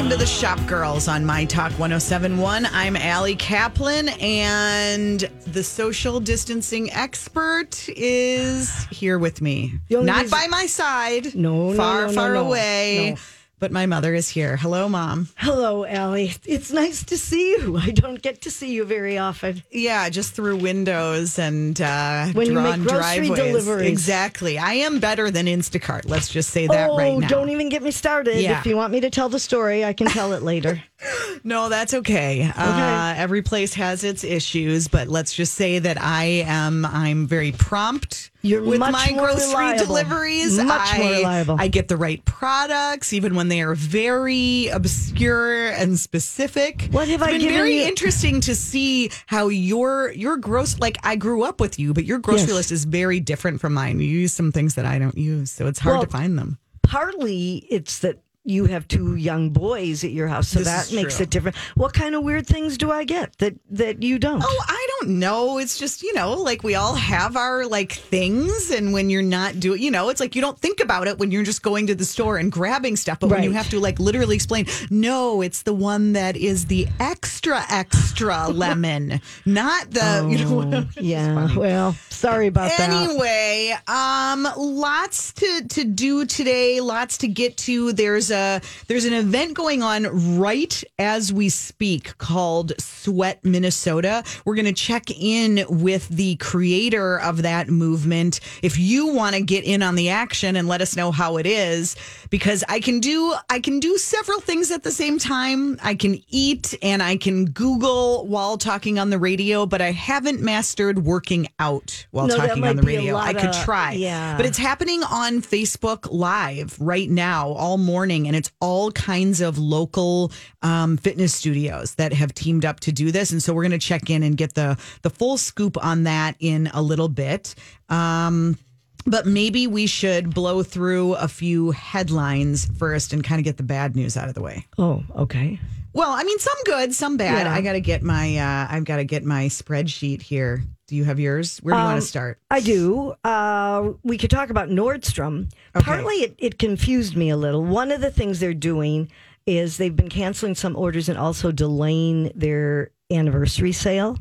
welcome to the Shop Girls on My Talk 1071. I'm Allie Kaplan, and the social distancing expert is here with me. Not reason- by my side. No, no, far, no, no, far no. away. But my mother is here. Hello, mom. Hello, Allie. It's nice to see you. I don't get to see you very often. Yeah, just through windows and uh, When you drawn driveways. deliveries. Exactly. I am better than Instacart. Let's just say that oh, right now. don't even get me started. Yeah. If you want me to tell the story, I can tell it later. No, that's okay. Uh, every place has its issues, but let's just say that I am I'm very prompt You're with my grocery reliable. deliveries. Much I, more reliable. I get the right products, even when they are very obscure and specific. What have it's I been very you? interesting to see how your your gross like I grew up with you, but your grocery Yes. list is very different from mine. You use some things that I don't use, so it's hard Well, to find them. Partly it's that you have two young boys at your house, so This that makes true. it different. What kind of weird things do I get that that you don't? Oh, I don't know. It's just, you know, like we all have our like things. And when you're not doing, you know, it's like you don't think about it when you're just going to the store and grabbing stuff. But when you have to like literally explain, no, it's the one that is the extra, extra lemon, not the, you know. Oh, yeah. Well, sorry about that. Anyway, um, lots to to do today. Lots to get to. There's a there's an event going on right as we speak called Sweat Minnesota. We're going to check in with the creator of that movement. If you want to get in on the action and let us know how it is, because I can do I can do several things at the same time. I can eat and I can Google while talking on the radio, but I haven't mastered working out while No, talking on the radio. I could of- try. yeah. But it's happening on Facebook Live right now, all morning, and it's all kinds of local um, fitness studios that have teamed up to do this. And so we're going to check in and get the the full scoop on that in a little bit. Um, but maybe we should blow through a few headlines first and kind of get the bad news out of the way. Oh, okay. Well, I mean, some good, some bad. Yeah. I got to get my uh, I've got to get my spreadsheet here. Do you have yours? Where do you want Um, to start? I do. Uh, we could talk about Nordstrom. Okay. Partly it, it confused me a little. One of the things they're doing is they've been canceling some orders and also delaying their anniversary sale.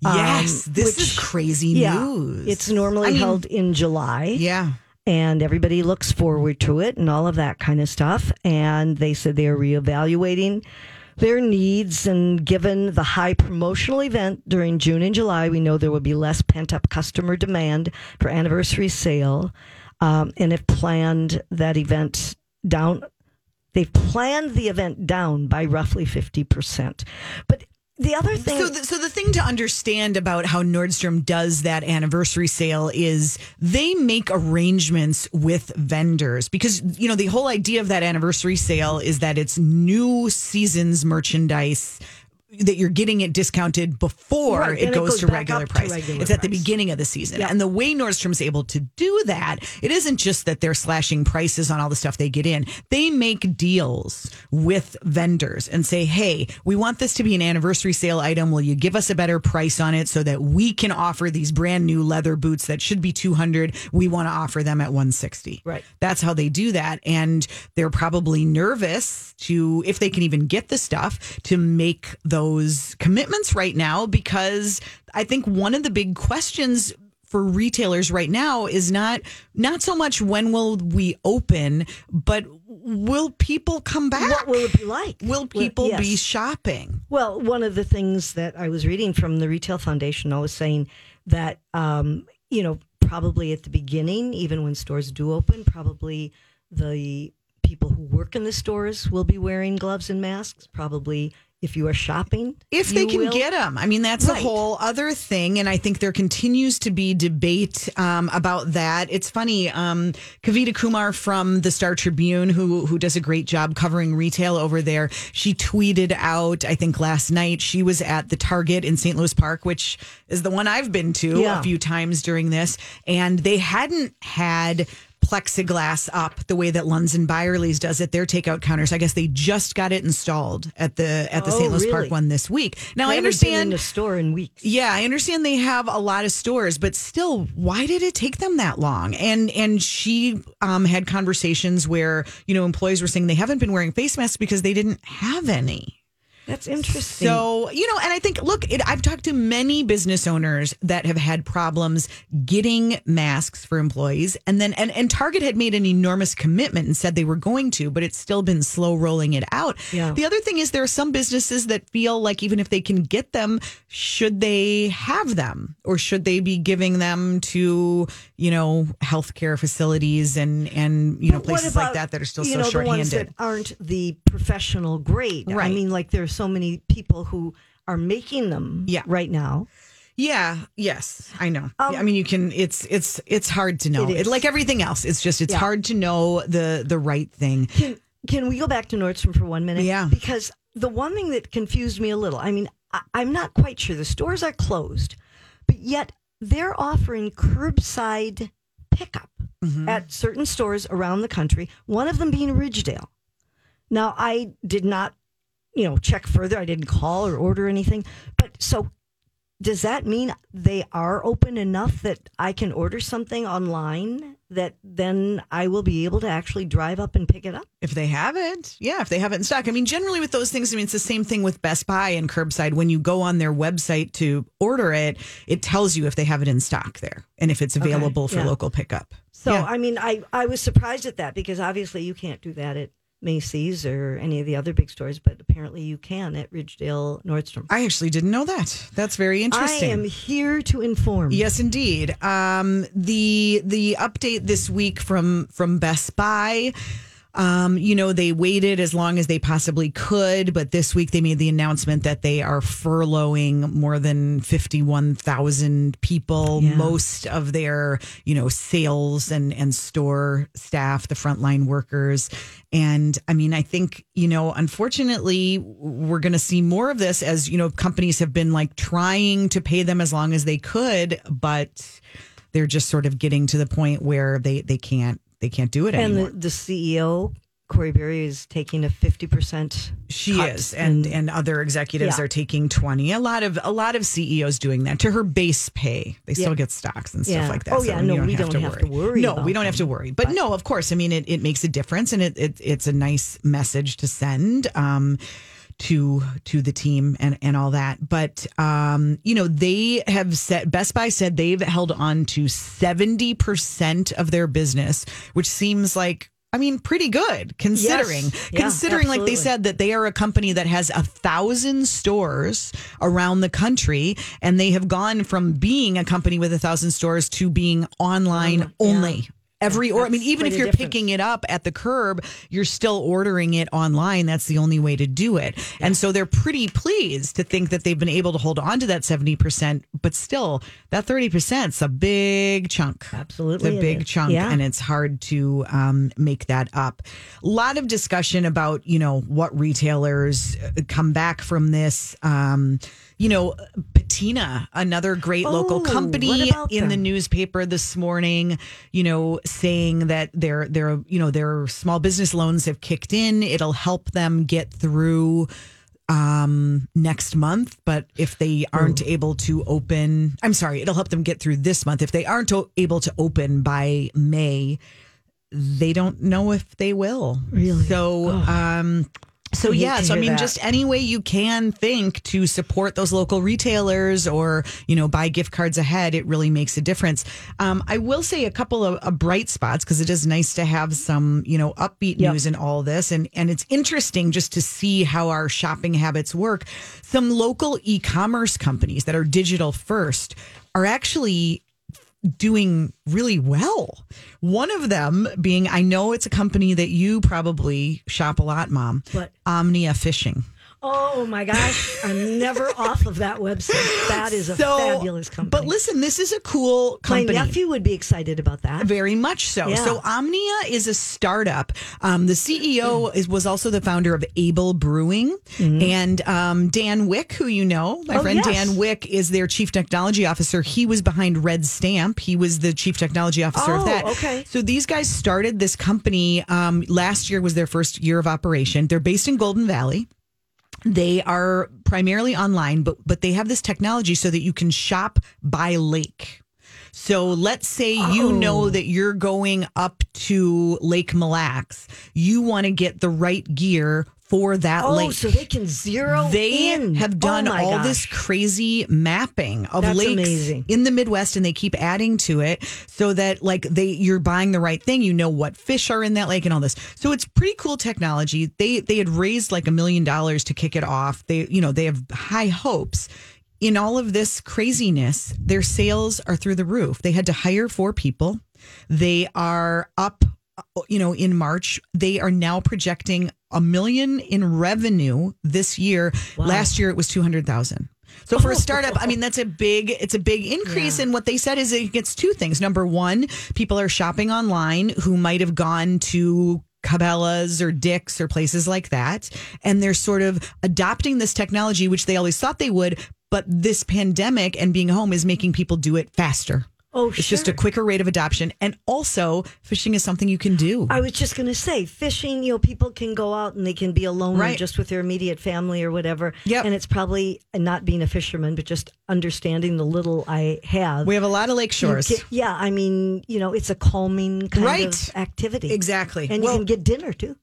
Yes, um, this which- is crazy Yeah, news. it's normally I mean, held in July. Yeah. and everybody looks forward to it and all of that kind of stuff. And they said they are reevaluating their needs. And given the high promotional event during June and July, we know there will be less pent up customer demand for anniversary sale. Um, and have planned that event down. They've planned the event down by roughly 50%. But the other thing. So, the, so the thing to understand about how Nordstrom does that anniversary sale is they make arrangements with vendors because you know the whole idea of that anniversary sale is that it's new seasons merchandise that you're getting it discounted before Right, it and it goes, goes to regular up to price. regular it's at the beginning of the season. And the way Nordstrom's able to do that, it isn't just that they're slashing prices on all the stuff they get in. They make deals with vendors and say, "Hey, we want this to be an anniversary sale item. Will you give us a better price on it so that we can offer these brand new leather boots that should be 200, we want to offer them at 160." Right. That's how they do that and they're probably nervous to if they can even get the stuff to make those commitments right now because I think one of the big questions for retailers right now is not not so much when will we open but will people come back what will it be like? will Well, people be shopping Well, one of the things that I was reading from the Retail Foundation, I was saying that, um, you know, probably at the beginning, even when stores do open, probably the people who work in the stores will be wearing gloves and masks. Probably if you are shopping, if they can will. get them. I mean, that's Right. a whole other thing. And I think there continues to be debate um, about that. It's funny. Um, Kavita Kumar from the Star Tribune, who, who does a great job covering retail over there, she tweeted out, I think last night, she was at the Target in St. Louis Park, which is the one I've been to Yeah. a few times during this. And they hadn't had plexiglass up the way that Lunds and Byerly's does it. Their takeout counters. I guess they just got it installed at the at the Oh, St. Louis Park one this week. Now I I understand. the store in weeks. Yeah, I understand they have a lot of stores, but still, why did it take them that long? And and she um, had conversations where you know employees were saying they haven't been wearing face masks because they didn't have any. That's interesting. So, you know, and I think, look, it, I've talked to many business owners that have had problems getting masks for employees. And then, and, and Target had made an enormous commitment and said they were going to, but it's still been slow rolling it out. Yeah. The other thing is there are some businesses that feel like even if they can get them, should they have them or should they be giving them to, you know, healthcare facilities and, and, you know, But places like that that are still so know, short-handed. aren't the professional grade. Right. I mean, like there's so many people who are making them Yeah. right now. Yeah. Yes, I know. Um, I mean, you can. It's it's it's hard to know. It It like everything else. It's just it's Yeah. hard to know the the right thing. Can can we go back to Nordstrom for one minute? Yeah. Because the one thing that confused me a little, I mean, I, I'm not quite sure. The stores are closed, but yet they're offering curbside pickup Mm-hmm. at certain stores around the country, one of them being Ridgedale. Now, I did not, you know, check further. I didn't call or order anything. But so does that mean they are open enough that I can order something online that then I will be able to actually drive up and pick it up? If they have it, yeah. If they have it in stock, I mean, generally with those things, I mean, it's the same thing with Best Buy and curbside. When you go on their website to order it, it tells you if they have it in stock there and if it's available for yeah. local pickup. So Yeah. I mean, I I was surprised at that because obviously you can't do that at Macy's or any of the other big stores, but apparently you can at Ridgedale Nordstrom. I actually didn't know that. That's very interesting. I am here to inform. Yes, indeed. Um, the the update this week from from Best Buy. Um, you know, they waited as long as they possibly could, but this week they made the announcement that they are furloughing more than 51,000 people, Yeah. most of their, you know, sales and, and store staff, the frontline workers. And I mean, I think, you know, unfortunately, we're going to see more of this as, you know, companies have been like trying to pay them as long as they could, but they're just sort of getting to the point where they, they can't, they can't do it and anymore. the, the CEO Corie Barry is taking a fifty percent. She is, and and other executives Yeah. are taking twenty. A lot of a lot of CEOs doing that to her base pay. They still get stocks and stuff Yeah. like that. Oh, yeah, no, you we don't have to worry No, we don't have to them. worry. But, no, of course. I mean, it, it makes a difference, and it, it it's a nice message to send. Um, to to the team and and all that but um you know they have said best buy said they've held on to 70% of their business which seems like I mean, pretty good considering Yes. Yeah, considering like they said that they are a company that has a thousand stores around the country, and they have gone from being a company with a thousand stores to being online Um, yeah. Every or I mean, even if you're difference. picking it up at the curb, you're still ordering it online. That's the only way to do it. And so they're pretty pleased to think that they've been able to hold on to that 70%, but still that 30% is a big chunk. Absolutely It's a big is. chunk Yeah. and it's hard to um, make that up. A lot of discussion about, you know, what retailers uh, come back from this. Um, you know, Patina, another great local Oh, company what about in the newspaper this morning, you know, saying that their their you know their small business loans have kicked in. It'll help them get through um next month. But if they aren't able to open i'm sorry it'll help them get through this month. If they aren't o- able to open by may they don't know if they will. Really? so um so yeah, so I mean, that. just any way you can think to support those local retailers or you know buy gift cards ahead, it really makes a difference. Um, I will say a couple of, of bright spots because it is nice to have some you know upbeat Yep. news in all this, and and it's interesting just to see how our shopping habits work. Some local e-commerce companies that are digital first are actually doing really well. One of them being, I know it's a company that you probably shop a lot, Mom. What? Omnia Fishing. Oh my gosh, I'm never off of that website. That is a fabulous company. But listen, this is a cool my company. nephew would be excited about that. Very much so. Yeah. So Omnia is a startup. Um, the CEO is was also the founder of Able Brewing, and um, Dan Wick, who you know, my Mm-hmm. Oh, friend yes. Dan Wick, is their chief technology officer. He was behind Red Stamp. He was the chief technology officer of Oh, that. okay. So these guys started this company. Um, last year was their first year of operation. They're based in Golden Valley. They are primarily online, but but they have this technology so that you can shop by lake. So let's say you Oh. know that you're going up to Lake Mille Lacs. You want to get the right gear for that oh, lake. so they can zero They in. have oh done Oh all gosh. this crazy mapping of That's lakes amazing. in the Midwest, and they keep adding to it so that like they you're buying the right thing. You know what fish are in that lake and all this. So it's pretty cool technology. They they had raised like a million dollars to kick it off. They you know they have high hopes. In all of this craziness, their sales are through the roof. They had to hire four people. They are up Uh, you know, in March, they are now projecting a million in revenue this year. Last year it was 200,000. So for a oh. startup, I mean that's a big it's a big increase and what they said is it gets two things. Number 1, people are shopping online who might have gone to Cabela's or Dick's or places like that and they're sort of adopting this technology which they always thought they would, but this pandemic and being home is making people do it faster. Oh, It's just a quicker rate of adoption. And also, fishing is something you can do. I was just going to say, fishing, you know, people can go out and they can be alone Right. just with their immediate family or whatever. Yep. And it's probably not being a fisherman, but just understanding the little I have. we have a lot of lake shores. get- yeah, I mean, you know, it's a calming kind Right. of activity. Exactly. And Well- you can get dinner too.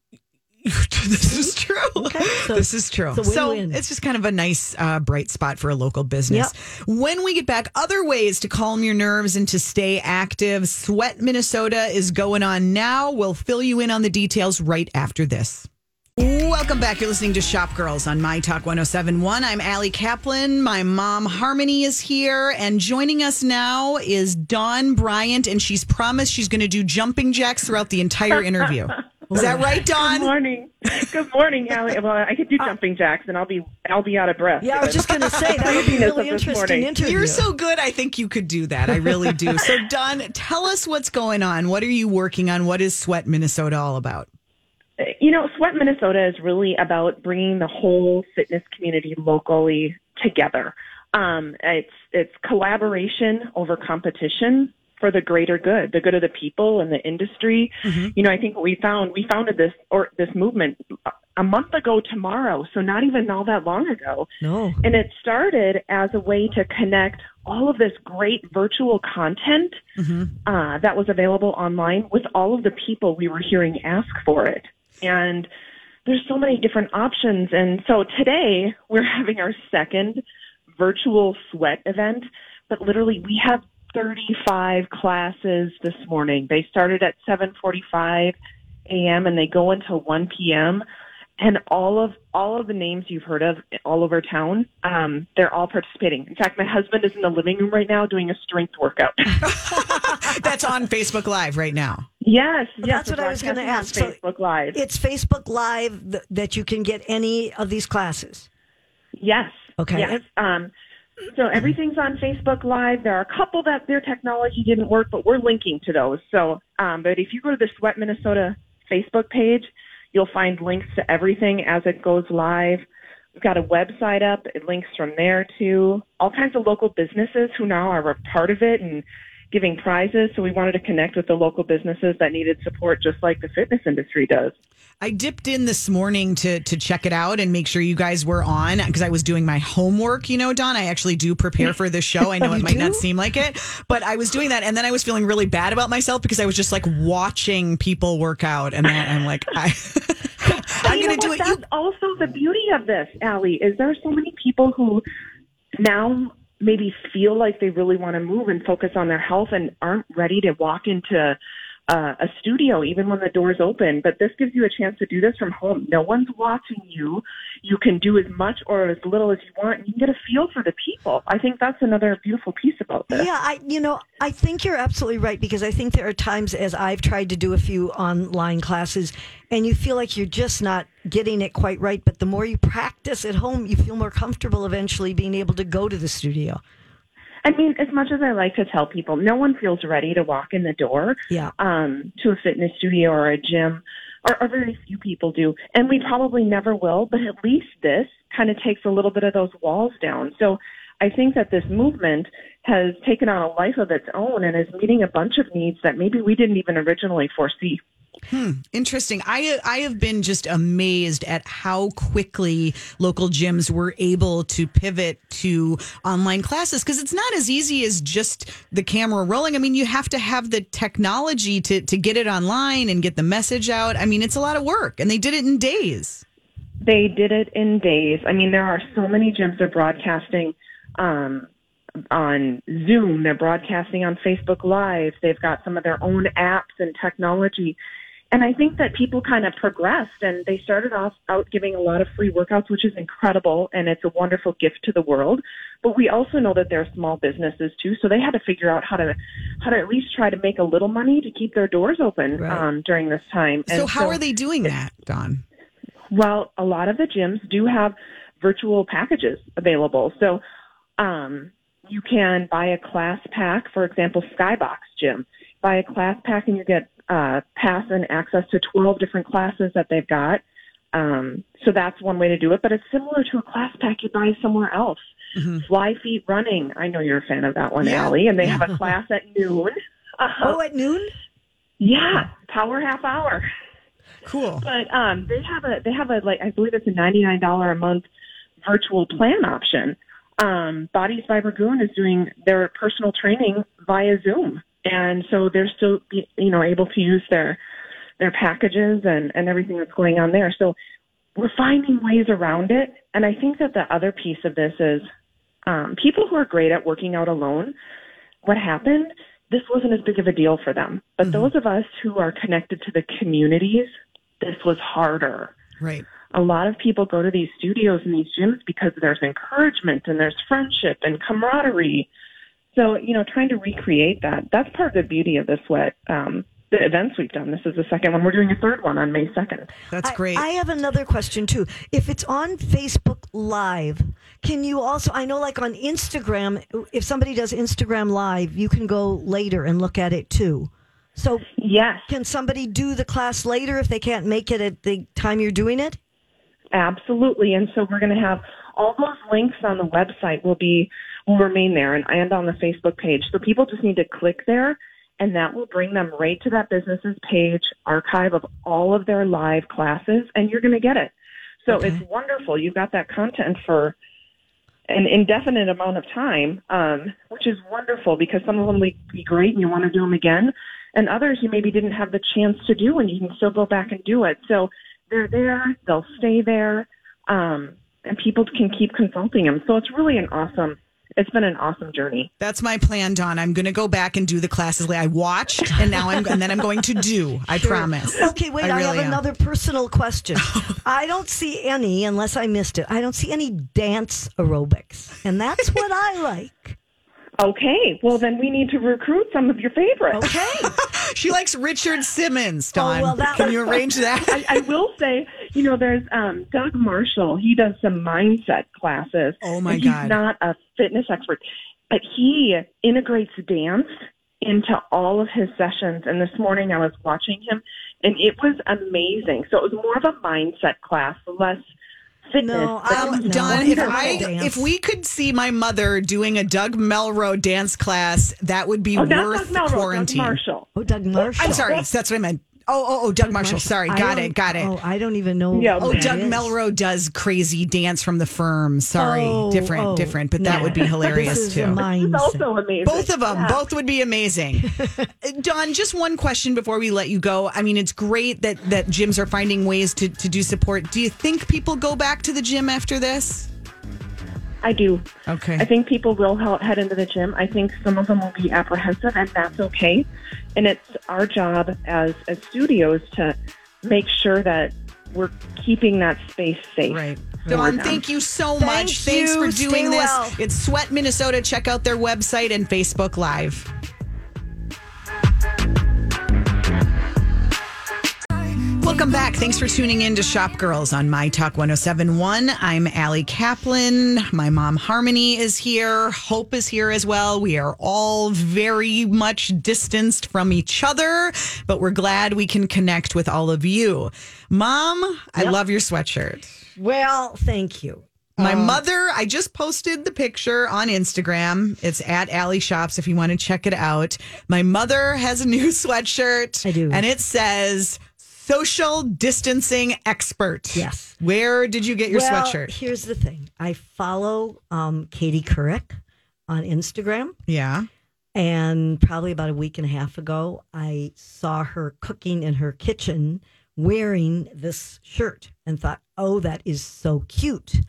this is true. so this is true. it's so it's just kind of a nice uh, bright spot for a local business. When we get back, other ways to calm your nerves and to stay active. Sweat Minnesota is going on now. We'll fill you in on the details right after this. Welcome back. You're listening to Shop Girls on My Talk 1071. I'm Allie Kaplan. My mom, Harmony, is here. And joining us now is Dawn Bryant. And she's promised she's going to do jumping jacks throughout the entire interview. Is that right, Dawn? Good morning. Good morning, Allie. Well, I could do jumping jacks, and I'll be I'll be out of breath. Yeah, I was just going to say that would be a really interesting interview. You're so good. I think you could do that. I really do. So, Dawn, tell us what's going on. What are you working on? What is Sweat Minnesota all about? You know, Sweat Minnesota is really about bringing the whole fitness community locally together. Um, it's it's collaboration over competition for the greater good, the good of the people and the industry. You know, I think what we found we founded this or this movement a month ago tomorrow, so not even all that long ago. No. And it started as a way to connect all of this great virtual content uh, that was available online with all of the people we were hearing ask for it. And there's so many different options. And so today we're having our second virtual sweat event, but literally we have 35 classes this morning. They started at 7:45 a.m. and they go until 1 p.m. And all of all of the names you've heard of all over town, um, they're all participating. In fact, my husband is in the living room right now doing a strength workout. That's on Facebook Live right now. yes, yes, that's what I was gonna broadcasting on ask. So Facebook Live. It's Facebook Live th- that you can get any of these classes. Yes. Okay. Yes. Um, so everything's on Facebook Live. There are a couple that their technology didn't work, but we're linking to those. So, um, but if you go to the Sweat Minnesota Facebook page, you'll find links to everything as it goes live. We've got a website up. It links from there to all kinds of local businesses who now are a part of it and giving prizes. So we wanted to connect with the local businesses that needed support, just like the fitness industry does. I dipped in this morning to to check it out and make sure you guys were on because I was doing my homework. You know, Dawn, I actually do prepare for this show. I know it You might not seem like it, but I was doing that, and then I was feeling really bad about myself because I was just like watching people work out, and then I'm like, I, I'm you gonna know do it. You, That's also the beauty of this, Allie, is there are so many people who now maybe feel like they really want to move and focus on their health and aren't ready to walk into uh, a studio even when the doors open. But this gives you a chance to do this from home. No one's watching you. You can do as much or as little as you want. And you can get a feel for the people. I think that's another beautiful piece about this. Yeah, I you know, I think you're absolutely right because I think there are times as I've tried to do a few online classes and you feel like you're just not getting it quite right. But the more you practice at home, you feel more comfortable eventually being able to go to the studio. I mean, as much as I like to tell people, no one feels ready to walk in the door Yeah. um, to a fitness studio or a gym, or, or very few people do. And we probably never will, but at least this kind of takes a little bit of those walls down. So I think that this movement has taken on a life of its own and is meeting a bunch of needs that maybe we didn't even originally foresee. Interesting. I I have been just amazed at how quickly local gyms were able to pivot to online classes because it's not as easy as just the camera rolling. I mean, you have to have the technology to to get it online and get the message out. I mean, it's a lot of work, and they did it in days. They did it in days. I mean, there are so many gyms that are broadcasting um, on Zoom. They're broadcasting on Facebook Live. They've got some of their own apps and technology. And I think that people kind of progressed and they started off out giving a lot of free workouts, which is incredible and it's a wonderful gift to the world. But we also know that they're small businesses too, so they had to figure out how to how to at least try to make a little money to keep their doors open Right. um, during this time. So And how are they doing that, Dawn? well, a lot of the gyms do have virtual packages available. So um, you can buy a class pack, for example, Skybox Gym. Buy a class pack and you get uh, pass and access to 12 different classes that they've got. Um, so that's one way to do it, but it's similar to a class pack you buy somewhere else. Fly Feet Running. I know you're a fan of that one, Yeah. Allie, and they have a class at noon. Uh, Oh, at noon? yeah, power half hour. Cool. But um, they have a they have a like I believe it's a ninety nine dollar a month virtual plan option. Um, Bodies by is doing their personal training via Zoom, and so they're still you know able to use their their packages and and everything that's going on there. So we're finding ways around it, and I think that the other piece of this is um, people who are great at working out alone. What happened? This wasn't as big of a deal for them, but those of us who are connected to the communities, this was harder Right. a lot of people go to these studios and these gyms because there's encouragement and there's friendship and camaraderie. So, you know, trying to recreate that, that's part of the beauty of the sweat, um, the events we've done. This is the second one. We're doing a third one on May 2nd. That's I- great. I, have another question too. If it's on Facebook Live, can you also? I know, like on Instagram, if somebody does Instagram Live, you can go later and look at it too. So, Yes, can somebody do the class later if they can't make it at the time you're doing it? absolutely. And so we're going to have all those links on the website will be, will remain there and, and on the Facebook page. So people just need to click there and that will bring them right to that business's page, archive of all of their live classes, and you're going to get it. So Okay. it's wonderful. You've got that content for an indefinite amount of time, um, which is wonderful because some of them would be great and you want to do them again, and others you maybe didn't have the chance to do, and you can still go back and do it. So they're there, they'll stay there, um, and people can keep consulting them. So it's really an awesome. It's been an awesome journey. That's my plan, Dawn. I'm going to go back and do the classes I watched, and now I'm and then I'm going to do. I promise. Okay, wait. I, have really am. another personal question. I don't see any, unless I missed it. I don't see any dance aerobics, and that's what I like. Okay, well then we need to recruit some of your favorites. Okay. She likes Richard Simmons, Dawn. Oh, well, that- Can you arrange that? I, I will say, you know, there's um, Doug Marshall. He does some mindset classes. Oh, my God. He's not a fitness expert, but he integrates dance into all of his sessions. And this morning I was watching him, and it was amazing. So it was more of a mindset class, less fitness. No, but I- it was no, Dawn, if I dance. if we could see my mother doing a Doug Melrose dance class, that would be Oh, not worth Doug Melrose, Doug quarantine. Marshall. Oh, Doug Marshall. I'm sorry, that's what I meant. Oh, oh, oh, Doug Marshall. Sorry, I got it, got it. Oh, I don't even know. Yeah, Oh, That Doug is. Melrose does crazy dance from the firm. Sorry, Oh, different, oh, different, but that no. would be hilarious This is too. a He's also amazing. Both of them, Yeah. both would be amazing. Uh, Dawn, just one question before we let you go. I mean, it's great that that gyms are finding ways to to do support. Do you think people go back to the gym after this? I do. Okay. I think people will head into the gym. I think some of them will be apprehensive, and that's okay. And it's our job as as studios to make sure that we're keeping that space safe. Right. for Dawn, them. thank you so Thank much. Thanks you. for Stay doing this. well. It's Sweat Minnesota. Check out their website and Facebook Live. Welcome back. Thanks for tuning in to Shop Girls on My Talk 1071. I'm Allie Kaplan. My mom Harmony is here. Hope is here as well. We are all very much distanced from each other, but we're glad we can connect with all of you. Mom, I love your sweatshirt. Well, thank you. My Um, mother, I just posted the picture on Instagram. It's at Alley Shops if you want to check it out. My mother has a new sweatshirt. I do. And it says social distancing expert. Yes. Where did you get your well, sweatshirt? Here's the thing. I follow um, Katie Couric on Instagram. Yeah. And probably about a week and a half ago, I saw her cooking in her kitchen wearing this shirt and thought, oh, that is so cute.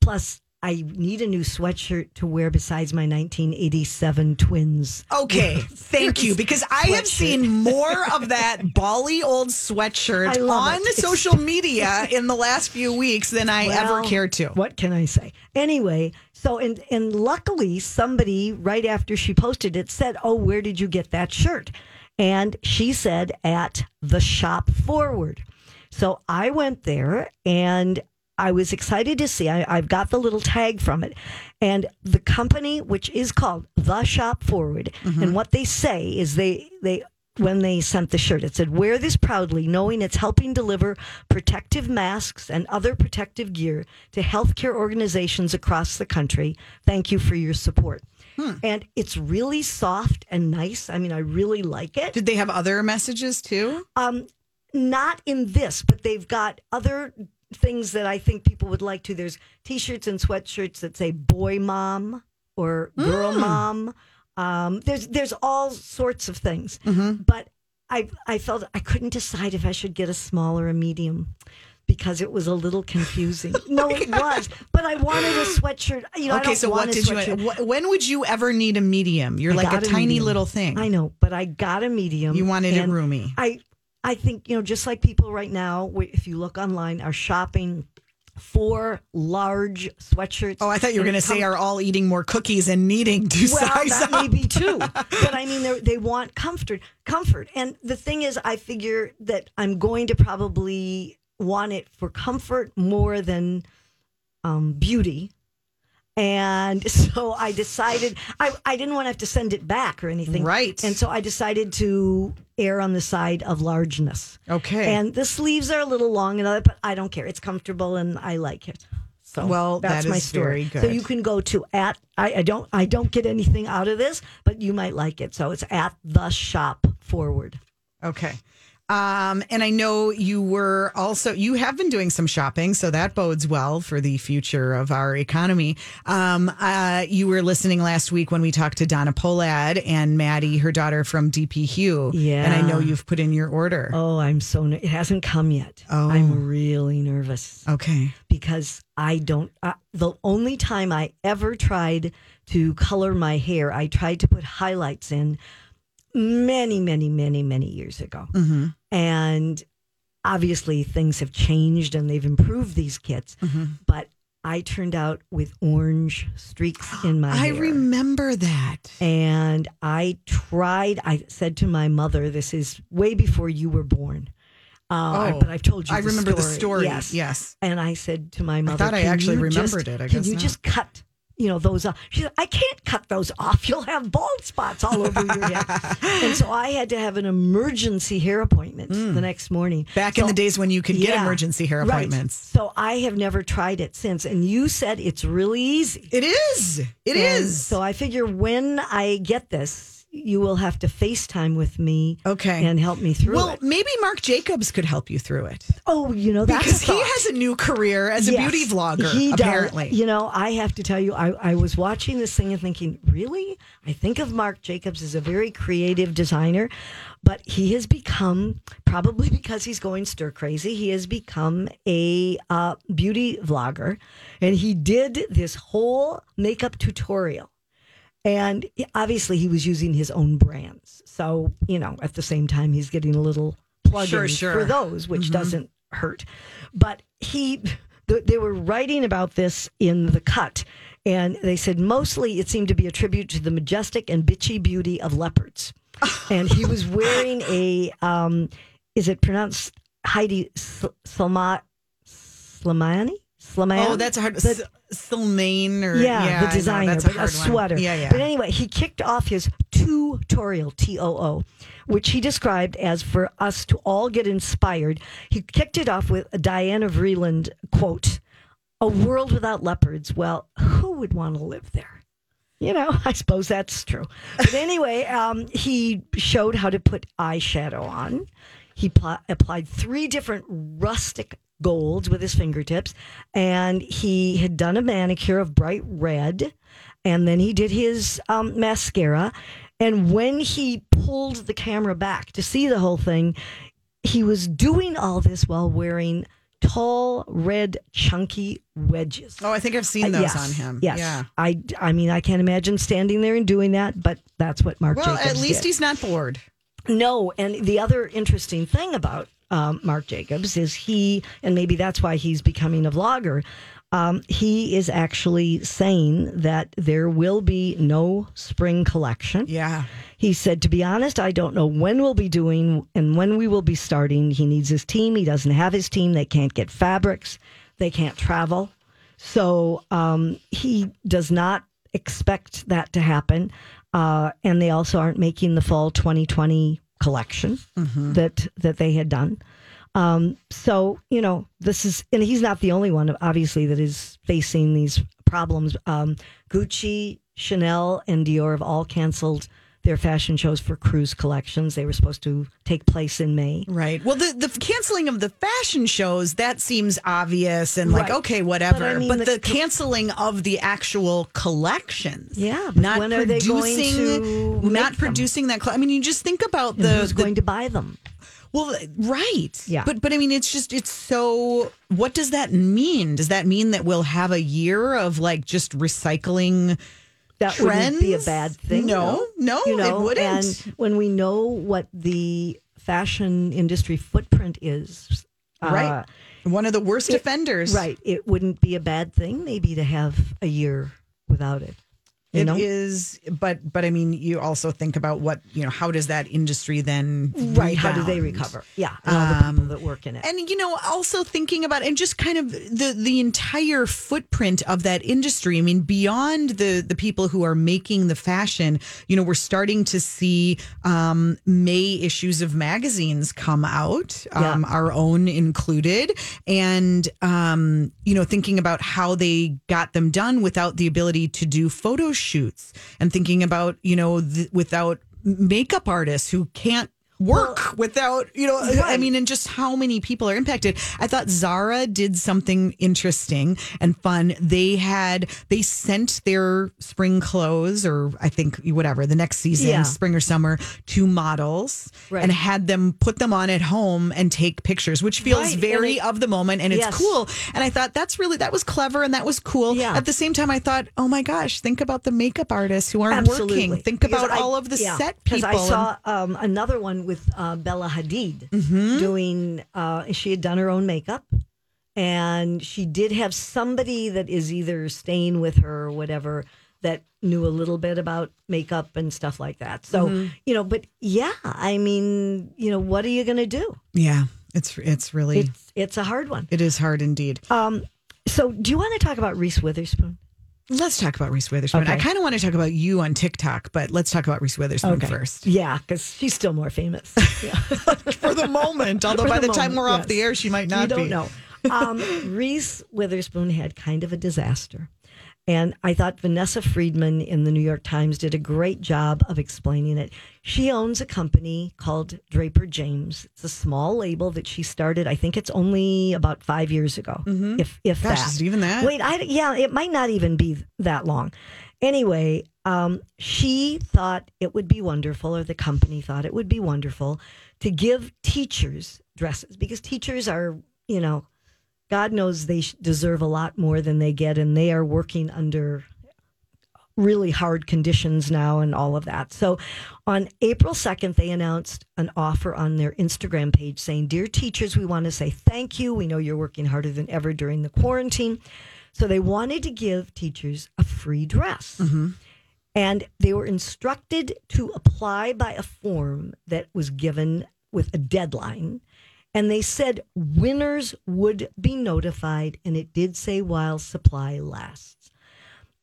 Plus, I need a new sweatshirt to wear besides my 1987 twins. Okay, thank you. Because I have seen more of that bally old sweatshirt on it. Social media in the last few weeks than I ever Well, cared to. What can I say? Anyway, so and and luckily somebody right after she posted it said, "Oh, where did you get that shirt?" And she said at the shop forward. So I went there and I was excited to see. I, I've got the little tag from it, and the company, which is called the Shop Forward, and what they say is they they when they sent the shirt. It said, Wear this proudly, knowing it's helping deliver protective masks and other protective gear to healthcare organizations across the country. Thank you for your support. And it's really soft and nice. I mean, I really like it. Did they have other messages too? Um, not in this, but they've got other things that I think people would like to. There's t-shirts and sweatshirts that say "boy mom" or "girl mom." Um, there's there's all sorts of things, but I I felt I couldn't decide if I should get a small or a medium because it was a little confusing. no, it was, but I wanted a sweatshirt. You know, I Okay, so what did you? When would you ever need a medium? You're I like a got tiny medium. little thing. I know, but I got a medium. You wanted it roomy. I I think you know, just like people right now, if you look online, are shopping for large sweatshirts. Oh, I thought you were going to say are all eating more cookies and needing to well, size that up. may be too. But I mean, they want comfort, comfort. And the thing is, I figure that I'm going to probably want it for comfort more than um, beauty. And so I decided I, I didn't want to have to send it back or anything. Right. And so I decided to err on the side of largeness. Okay. And the sleeves are a little long and other, but I don't care. It's comfortable and I like it. So Well, that's that my story. So you can go to at I, I don't I don't get anything out of this, but you might like it. So it's at the shop forward. Okay. Um, and I know you were also you have been doing some shopping, so that bodes well for the future of our economy. Um, uh, you were listening last week when we talked to Donna Polad and Maddie, her daughter from DP Hugh. Yeah. And I know you've put in your order. Oh, I'm so ner- it hasn't come yet. Oh. I'm really nervous Okay. because I don't. Uh, the only time I ever tried to color my hair, I tried to put highlights in many, many, many, many years ago. Mm-hmm. And obviously, things have changed and they've improved these kits. Mm-hmm. But I turned out with orange streaks in my I hair. remember that. and I tried. I said to my mother, "This is way before you were born." Uh, Oh, but I've told you. I the remember the story. story. Yes. Yes. And I said to my mother, I thought I actually remembered just- it. I Can you not." just cut, you know, those off?" She said, "I can't cut those off. You'll have bald spots all over your head." and so I had to have an emergency hair appointment the next morning. Mm. Back in the days when you could get Yeah, emergency hair right. appointments. So I have never tried it since. And you said it's really easy. It is. It And is. So I figure when I get this, you will have to FaceTime with me. Okay. And help me through well, it. maybe Marc Jacobs could help you through it. Oh, you know, that's because he has a new career as a Yes, beauty vlogger. He does. apparently, You know, I have to tell you, I, I was watching this thing and thinking, really? I think of Marc Jacobs as a very creative designer, but he has become, probably because he's going stir crazy, he has become a uh, beauty vlogger. And he did this whole makeup tutorial. And obviously, he was using his own brands. So, you know, at the same time, he's getting a little plug Sure, sure. for those, which doesn't hurt. But he, th- they were writing about this in the cut. And they said mostly it seemed to be a tribute to the majestic and bitchy beauty of leopards. and he was wearing a, um, is it pronounced Heidi Slama, Slamani. Oh, that's a hard. The- Sylmaine or yeah, I the designer, that's but a, hard one. sweater. Yeah, yeah. But anyway, he kicked off his tutorial, T O O, which he described as for us to all get inspired. He kicked it off with a Diana Vreeland quote A world without leopards. Well, who would want to live there? You know, I suppose that's true. But anyway, um, he showed how to put eyeshadow on. He pl- applied three different rustic golds with his fingertips, and he had done a manicure of bright red, and then he did his um, mascara. And when he pulled the camera back to see the whole thing, he was doing all this while wearing tall, red, chunky wedges. oh, I think I've seen those Yes, on him. Yes. Yeah. I, I mean, I can't imagine standing there and doing that, but that's what Mark Well, Jacobs at least did. he's not bored. No, and the other interesting thing about um, Marc Jacobs is he, and maybe that's why he's becoming a vlogger. Um, he is actually saying that there will be no spring collection. Yeah. He said, to be honest, I don't know when we'll be doing and when we will be starting. He needs his team. He doesn't have his team. They can't get fabrics. They can't travel. So um, he does not expect that to happen. Uh, and they also aren't making the fall 2020 collection that that they had done. Um, so you know, this is, and he's not the only one, obviously, that is facing these problems. Um, Gucci, Chanel, and Dior have all canceled their fashion shows for cruise collections. They were supposed to take place in May. Right. Well, the, the canceling of the fashion shows, that seems obvious and like, Right. okay, whatever. But But, I mean, the, the- canceling of the actual collections. Yeah, Not when are they going producing, not them? producing that. cl- I mean, you just think about And the, who's the going to buy them? Well, right. Yeah. But but I mean, it's just it's so. What does that mean? Does that mean that we'll have a year of like just recycling? That wouldn't be a bad thing. No, though. no, it wouldn't. And when we know what the fashion industry footprint is, uh, right. One of the worst offenders. right, it wouldn't be a bad thing maybe to have a year without it. You It is, know, but but I mean, you also think about what you know. How does that industry then right? How do they recover? Yeah, and all the people that work in it. And you know, also thinking about and just kind of the the entire footprint of that industry. I mean, beyond the the people who are making the fashion, you know, we're starting to see um, May issues of magazines come out, um, Yeah. our own included, and um, you know, thinking about how they got them done without the ability to do photo shoots, and thinking about you know th- without makeup artists who can't work without you know i mean and just how many people are impacted i thought zara did something interesting and fun they had they sent their spring clothes or i think whatever the next season Yeah. spring or summer to models Right. and had them put them on at home and take pictures which feels Right, very it- of the moment and it's Yes. cool and i thought that's really that was clever and that was cool Yeah. at the same time i thought oh my gosh think about the makeup artists who aren't working think Because about I- all of the yeah, set Because people I and- saw um, another one with uh, Bella Hadid Mm-hmm. doing. Uh, she had done her own makeup, and she did have somebody that is either staying with her or whatever that knew a little bit about makeup and stuff like that. So Mm-hmm. you know, but yeah, I mean, you know, what are you going to do? yeah it's it's really It's it's a hard one. It is hard indeed. Um, so do you want to talk about Reese Witherspoon? Let's talk about Reese Witherspoon. I kind of want to talk about you on TikTok, but let's talk about Reese Witherspoon first. Yeah, because she's still more famous. Yeah. For the moment, although For by the the, time we're off the air, she might not you don't be. know. Um, Reese Witherspoon had kind of a disaster. And I thought Vanessa Friedman in the New York Times did a great job of explaining it. She owns a company called Draper James. It's a small label that she started. I think it's only about five years ago, if if Gosh, that. is it even that? Wait, I, yeah, it might not even be that long. Anyway, um, she thought it would be wonderful, or the company thought it would be wonderful to give teachers dresses because teachers are, you know, God knows they deserve a lot more than they get, and they are working under really hard conditions now and all of that. So on April 2nd, they announced an offer on their Instagram page saying, Dear teachers, we want to say thank you. We know you're working harder than ever during the quarantine. So they wanted to give teachers a free dress. Mm-hmm. And they were instructed to apply by a form that was given with a deadline. And they said winners would be notified, and it did say while supply lasts.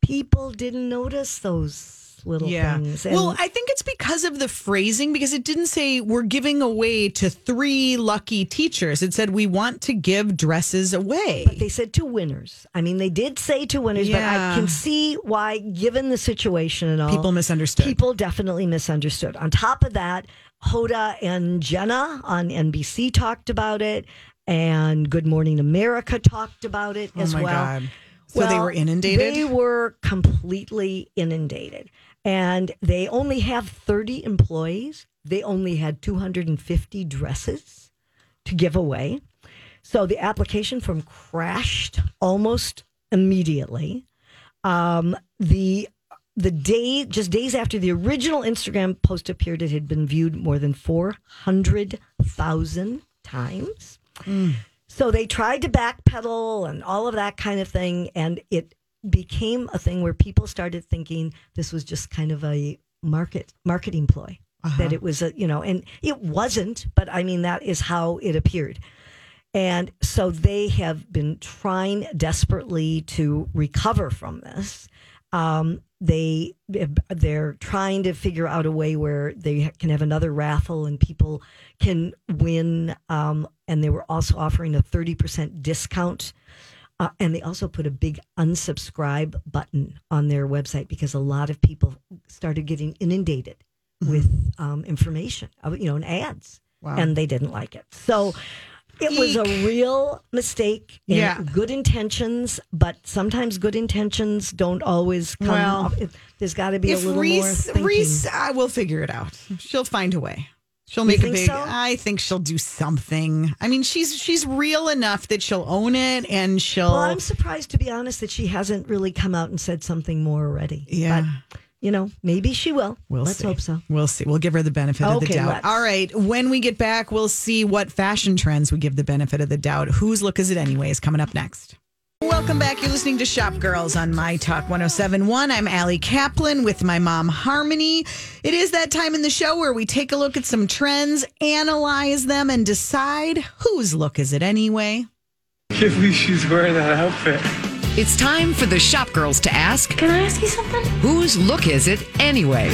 People didn't notice those little things. And well, I think it's because of the phrasing, because it didn't say we're giving away to three lucky teachers. It said we want to give dresses away. But they said to winners. I mean, they did say to winners, but I can see why, given the situation and all, People misunderstood. People definitely misunderstood. On top of that, Hoda and Jenna on NBC talked about it, and Good Morning America talked about it Oh as my well. God. So they were inundated? They were completely inundated. And they only have 30 employees. They only had 250 dresses to give away. So the application form crashed almost immediately. Um, the the day just days after the original Instagram post appeared, it had been viewed more than four hundred thousand times. So they tried to backpedal and all of that kind of thing, and it became a thing where people started thinking this was just kind of a market marketing ploy. That it was a you know, and it wasn't, but I mean that is how it appeared. And so they have been trying desperately to recover from this. Um, they they're trying to figure out a way where they can have another raffle and people can win. Um, and they were also offering a thirty percent discount. Uh, and they also put a big unsubscribe button on their website because a lot of people started getting inundated with um, information, uh, you know, and ads, Wow. and they didn't like it. So it was a real mistake. Yeah. good intentions, but sometimes good intentions don't always come. Well, off. There's got to be a little more Reese, thinking. Reese, I will figure it out. She'll find a way. She'll make a big. so? I think she'll do something. I mean, she's she's real enough that she'll own it, and she'll. well, I'm surprised to be honest that she hasn't really come out and said something more already. Yeah. but you know, maybe she will. We'll Let's see. hope so. We'll see. We'll give her the benefit of the doubt. let's. All right. When we get back, we'll see what fashion trends we give the benefit of the doubt. Whose look is it anyway is coming up next. Welcome back. You're listening to Shop Girls on My Talk 1071. I'm Allie Kaplan with my mom, Harmony. It is that time in the show where we take a look at some trends, analyze them, and decide whose look is it anyway. can't believe she's wearing that outfit. It's time for the shop girls to ask Can I ask you something? whose look is it anyway?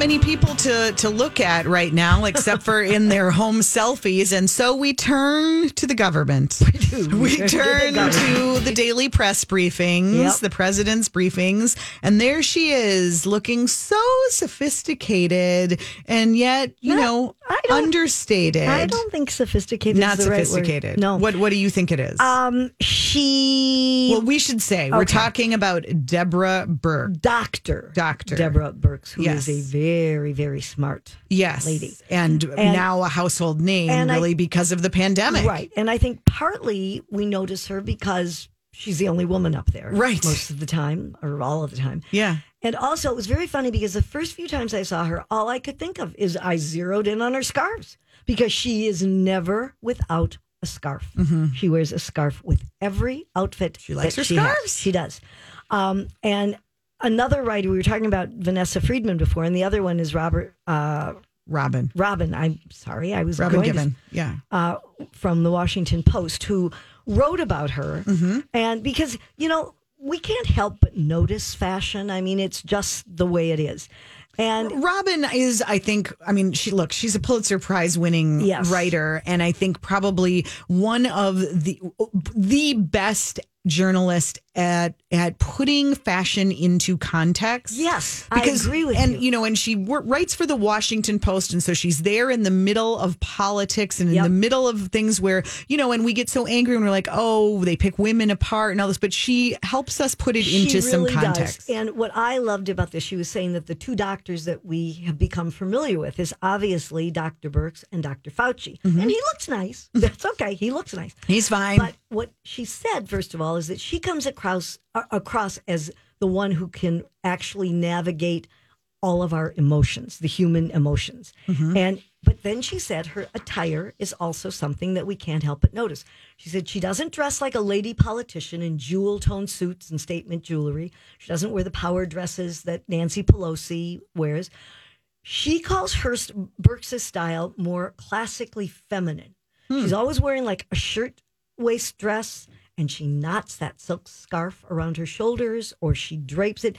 Many people to, to look at right now, except for in their home selfies. And so we turn to the government. We do. We turn to the to the daily press briefings, Yep. the president's briefings. And there she is, looking so sophisticated and yet, you Not- know, I don't- understated. I don't think sophisticated. Not is the right word. sophisticated. No. What, what do you think it is? Um, she well, we should say we're talking about Deborah Burke. Doctor Doctor. Deborah Birx, who is Yes. a very very smart Yes. lady. And, And- now a household name, and I- really, because of the pandemic. Right. And I think partly we notice her because she's the only woman up there. Right. Most of the time, or all of the time. Yeah. And also, it was very funny because the first few times I saw her, all I could think of is I zeroed in on her scarves because she is never without a scarf. She wears a scarf with every outfit. Mm-hmm. She likes her has. scarves. She does. Um, and another writer, we were talking about Vanessa Friedman before, and the other one is Robert uh, Robin. Robin. I'm sorry, I was Robin going to. Yeah. uh, from the Washington Post who wrote about her. Mm-hmm. And because, you know, we can't help but notice fashion. I mean, it's just the way it is. And Robin is, I think, I mean, she look, she's a Pulitzer Prize winning Yes. writer, and I think probably one of the the best journalist at at putting fashion into context. Yes, I agree with and you. know, and she wor- writes for the Washington Post, and so she's there in the middle of politics and in Yep. the middle of things where you know, and we get so angry and we're like, oh, they pick women apart and all this, but she helps us put it into she some context. Does. And what I loved about this, she was saying that the two doctors that we have become familiar with is obviously Dr. Birx and Dr. Fauci. Mm-hmm. And he looks nice. That's okay. He looks nice. He's fine. But what she said, first of all, is that she comes across across as the one who can actually navigate all of our emotions, the human emotions. Mm-hmm. And but then she said her attire is also something that we can't help but notice. She said she doesn't dress like a lady politician in jewel tone suits and statement jewelry. She doesn't wear the power dresses that Nancy Pelosi wears. She calls her Birx' style more classically feminine. Hmm. She's always wearing like a shirt waist dress and she knots that silk scarf around her shoulders or she drapes it.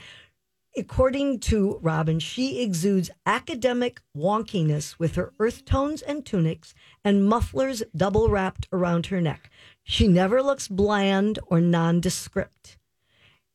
According to Robin, she exudes academic wonkiness with her earth tones and tunics and mufflers double wrapped around her neck. She never looks bland or nondescript.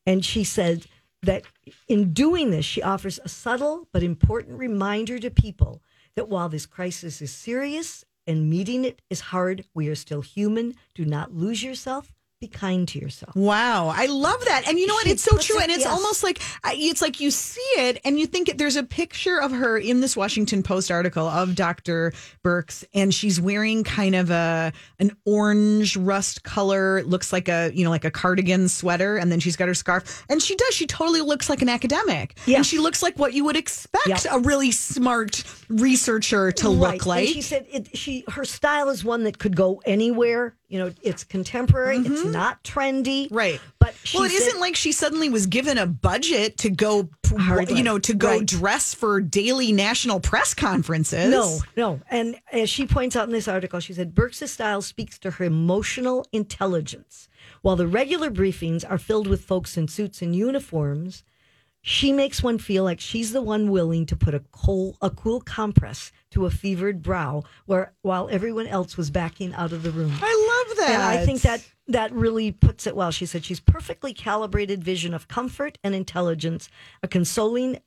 And she said that in doing this, she offers a subtle but important reminder to people that while this crisis is serious and meeting it is hard, we are still human. Do not lose yourself. Be kind to yourself. Wow, I love that. And you know what? She It's so true. it- and it's yes. almost like it's like you see it and you think it, there's a picture of her in this Washington Post article of Dr. Birx, and she's wearing kind of a an orange rust color. It looks like a you know like a cardigan sweater, and then she's got her scarf, and she does. She totally looks like an academic. Yeah. and she looks like what you would expect Yeah. a really smart researcher to Right. look like. And she said it, she her style is one that could go anywhere. You know, it's contemporary. It's mm-hmm. not trendy. Right. But she well, it not like she suddenly was given a budget to go, Hardly. you know, to go Right. dress for daily national press conferences. No, no. And as she points out in this article, she said Birx' style speaks to her emotional intelligence. While the regular briefings are filled with folks in suits and uniforms, she makes one feel like she's the one willing to put a cool, a cool compress to a fevered brow, where while everyone else was backing out of the room. I love that. And I think that that really puts it well. She said she's perfectly calibrated vision of comfort and intelligence, a consoling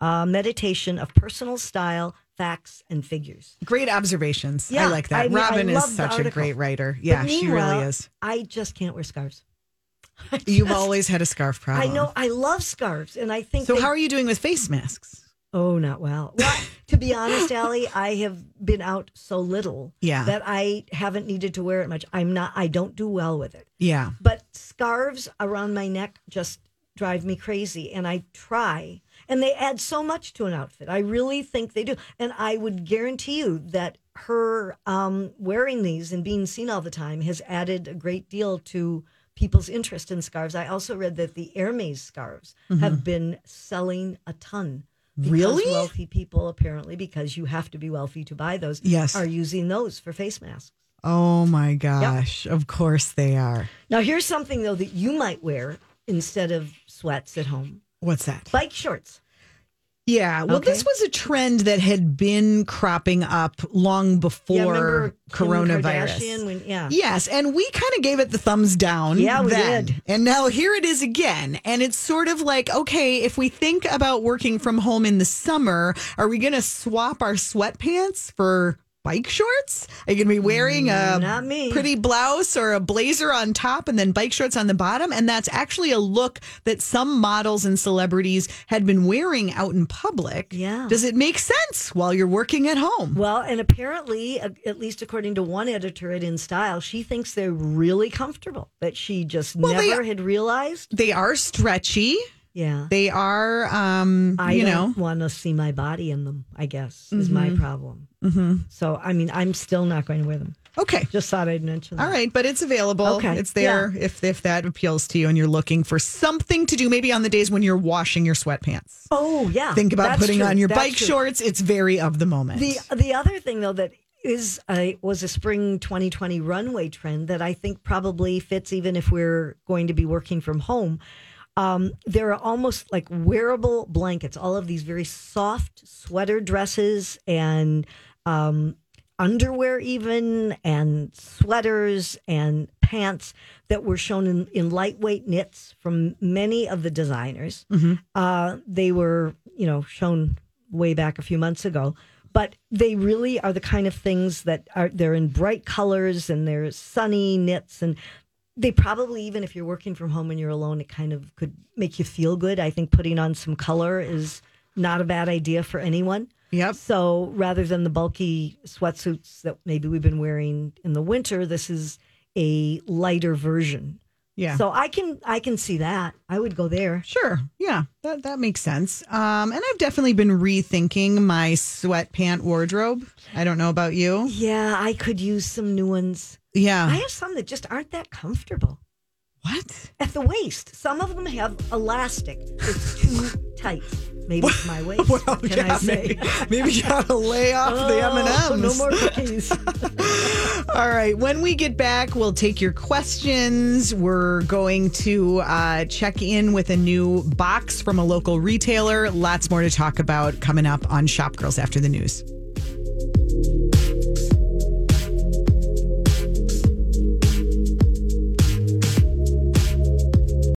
uh, meditation of personal style, facts, and figures. great observations. Yeah, I like that. I mean, Robin is such a great writer. Yeah, she really is. I just can't wear scarves. You've always had a scarf problem. I know I love scarves, and I think So they- how are you doing with face masks? Oh, not well. Well, to be honest, Allie, I have been out so little Yeah. that I haven't needed to wear it much. I'm not. I don't do well with it. Yeah. But scarves around my neck just drive me crazy. And I try, and they add so much to an outfit. I really think they do. And I would guarantee you that her um, wearing these and being seen all the time has added a great deal to people's interest in scarves. I also read that the Hermes scarves have mm-hmm. been selling a ton. Really? Wealthy people, apparently, because you have to be wealthy to buy those, Yes. are using those for face masks. Oh my gosh. Of course they are. Now, here's something though that you might wear instead of sweats at home: What's that? bike shorts. Yeah. Well, Okay. this was a trend that had been cropping up long before yeah, coronavirus. When, yeah, Yes, and we kind of gave it the thumbs down. Yeah, we then. did. And now here it is again. And it's sort of like, okay, if we think about working from home in the summer, are we going to swap our sweatpants for bike shorts? Are you going to be wearing a Mm, Not me. pretty blouse or a blazer on top and then bike shorts on the bottom? And that's actually a look that some models and celebrities had been wearing out in public. Yeah. Does it make sense while you're working at home? Well, and apparently, at least according to one editor at In Style, she thinks they're really comfortable. but she just Well, they- never had realized. They are stretchy. Yeah, They are, um, I you know, want to see my body in them. I guess is my problem. Mm-hmm. So, I mean, I'm still not going to wear them. okay. Just thought I'd mention. That. All right, but it's available. Okay, It's there if if that appeals to you and you're looking for something to do maybe on the days when you're washing your sweatpants. Oh yeah, Think about that's putting true. on your That's bike true. shorts. It's very of the moment. The the other thing though that is a, was a spring 2020 runway trend that I think probably fits even if we're going to be working from home. Um, there are almost like wearable blankets, all of these very soft sweater dresses and um, underwear, even and sweaters and pants that were shown in, in lightweight knits from many of the designers. Uh, they were, you know, shown way back a few months ago. But they really are the kind of things that are they're in bright colors and they're sunny knits and they probably even if you're working from home and you're alone, it kind of could make you feel good. I think putting on some color is not a bad idea for anyone. Yep. So rather than the bulky sweatsuits that maybe we've been wearing in the winter, this is a lighter version Yeah. So I can I can see that. I would go there. Sure. Yeah, that that makes sense. Um, and I've definitely been rethinking my sweatpant wardrobe. I don't know about you. Yeah, I could use some new ones. Yeah. I have some that just aren't that comfortable what? at the waist. Some of them have elastic. It's too tight. Maybe it's my waist. Well, what can yeah, I say? maybe, maybe you gotta lay off the Oh, M's. No more cookies. All right. When we get back, we'll take your questions. We're going to uh, check in with a new box from a local retailer. Lots more to talk about coming up on Shop Girls after the news.